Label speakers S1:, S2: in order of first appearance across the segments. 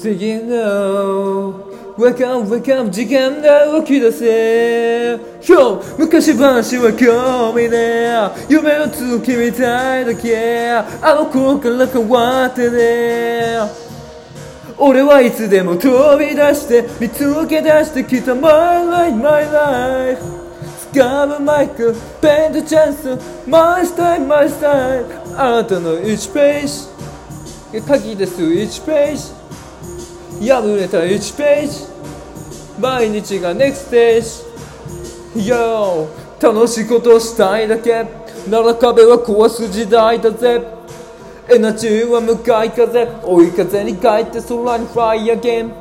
S1: Singing no Welcome, welcome 時間が動き出せ。Yo 昔話は興味ね夢の続きみたいだけ。あの頃から変わってね俺はいつでも飛び出して見つけ出してきた My life, my life 掴むマイク、ペンとチャンス My style, my style あなたの1ページ書き出す1ページ破れた1ページ。毎日が NEXT stage Yo 楽しいことをしたいだけ。なら壁は壊す時代だぜ。エナジーは向かい風。追い風に書いて空にフライアゲン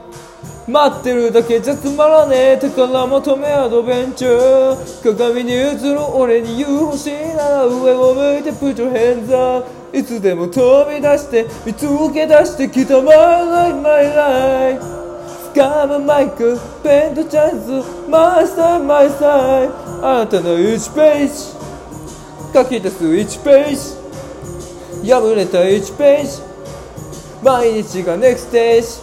S1: 待ってるだけじゃつまらねえ。宝求めアドベンチャー。鏡に映る俺に言う欲しいなら上を向いて Put your hands up いつでも飛び出して見つけ出してきた My life, my life 掴むマイク、ペンとチャンス My style, my style あなたの1ページ。書き出す1ページ。破れた1ページ。毎日が NEXT stage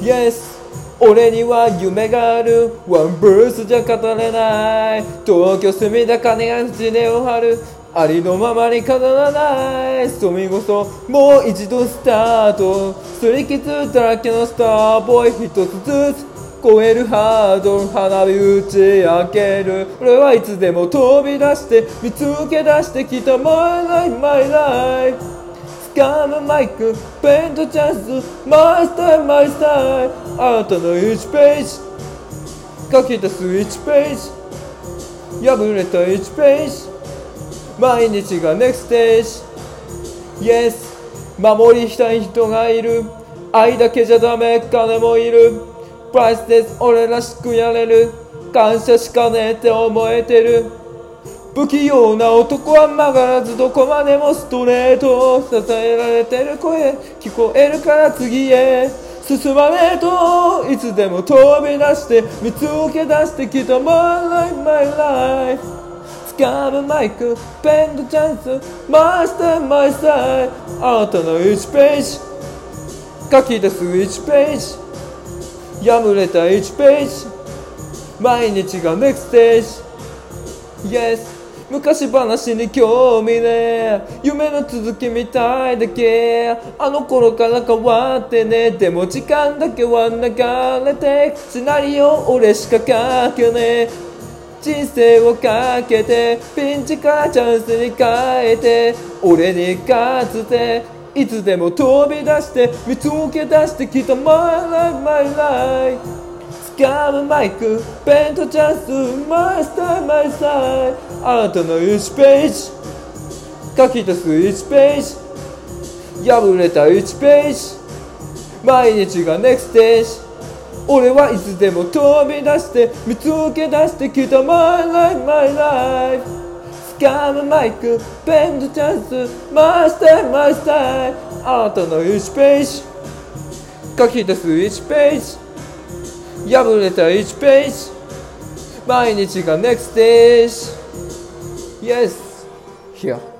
S1: Yes 俺には夢がある。ワンブースじゃ語れない。東京隅田金が地根を張る。ありのままに飾らないそみこそもう一度スタートすり傷だらけのスターボーイ一つずつ超えるハードル花火打ち明ける俺はいつでも飛び出して見つけ出してきた My life, my life 掴むマイクペンとチャンスマイスタイルマイスタイルあなたの1ページ書き出す1ページ破れた1ページ毎日が NEXT stage. Yes 守りたい人がいる。愛だけじゃダメ金もいる。プライスです俺らしくやれる。感謝しかねえって思えてる。不器用な男は曲がらずどこまでもストレート支えられてる声。聞こえるから次へ。進まねえと。いつでも飛び出して見つけ出してきた My life, my life. 掴むマイクペンとチャンスマスタイルマイスタイルあなたの1ページ。書き出す1ページ。破れた1ページ。毎日が NEXT stage Yes 昔話に興味ね夢の続きみたいだけ。あの頃から変わってねでも時間だけは流れてシナリオ俺しか書けねえ。人生をかけてピンチかチャンスに変えて俺に勝つていつでも飛び出して見つけ出してきた My life, my life 掴むマイクペンとチャンスマイスタイルマイスタイ。あなたの1ページ。書き出す1ページ。破れた1ページ。毎日が NEXT stage 俺はいつでも飛び出して見つけ出してきた My life, my life 掴むマイクペンとチャンスマスタイマスタイあなたの1ページ。書き出す1ページ。破れた1ページ。毎日が NEXT stage Yes here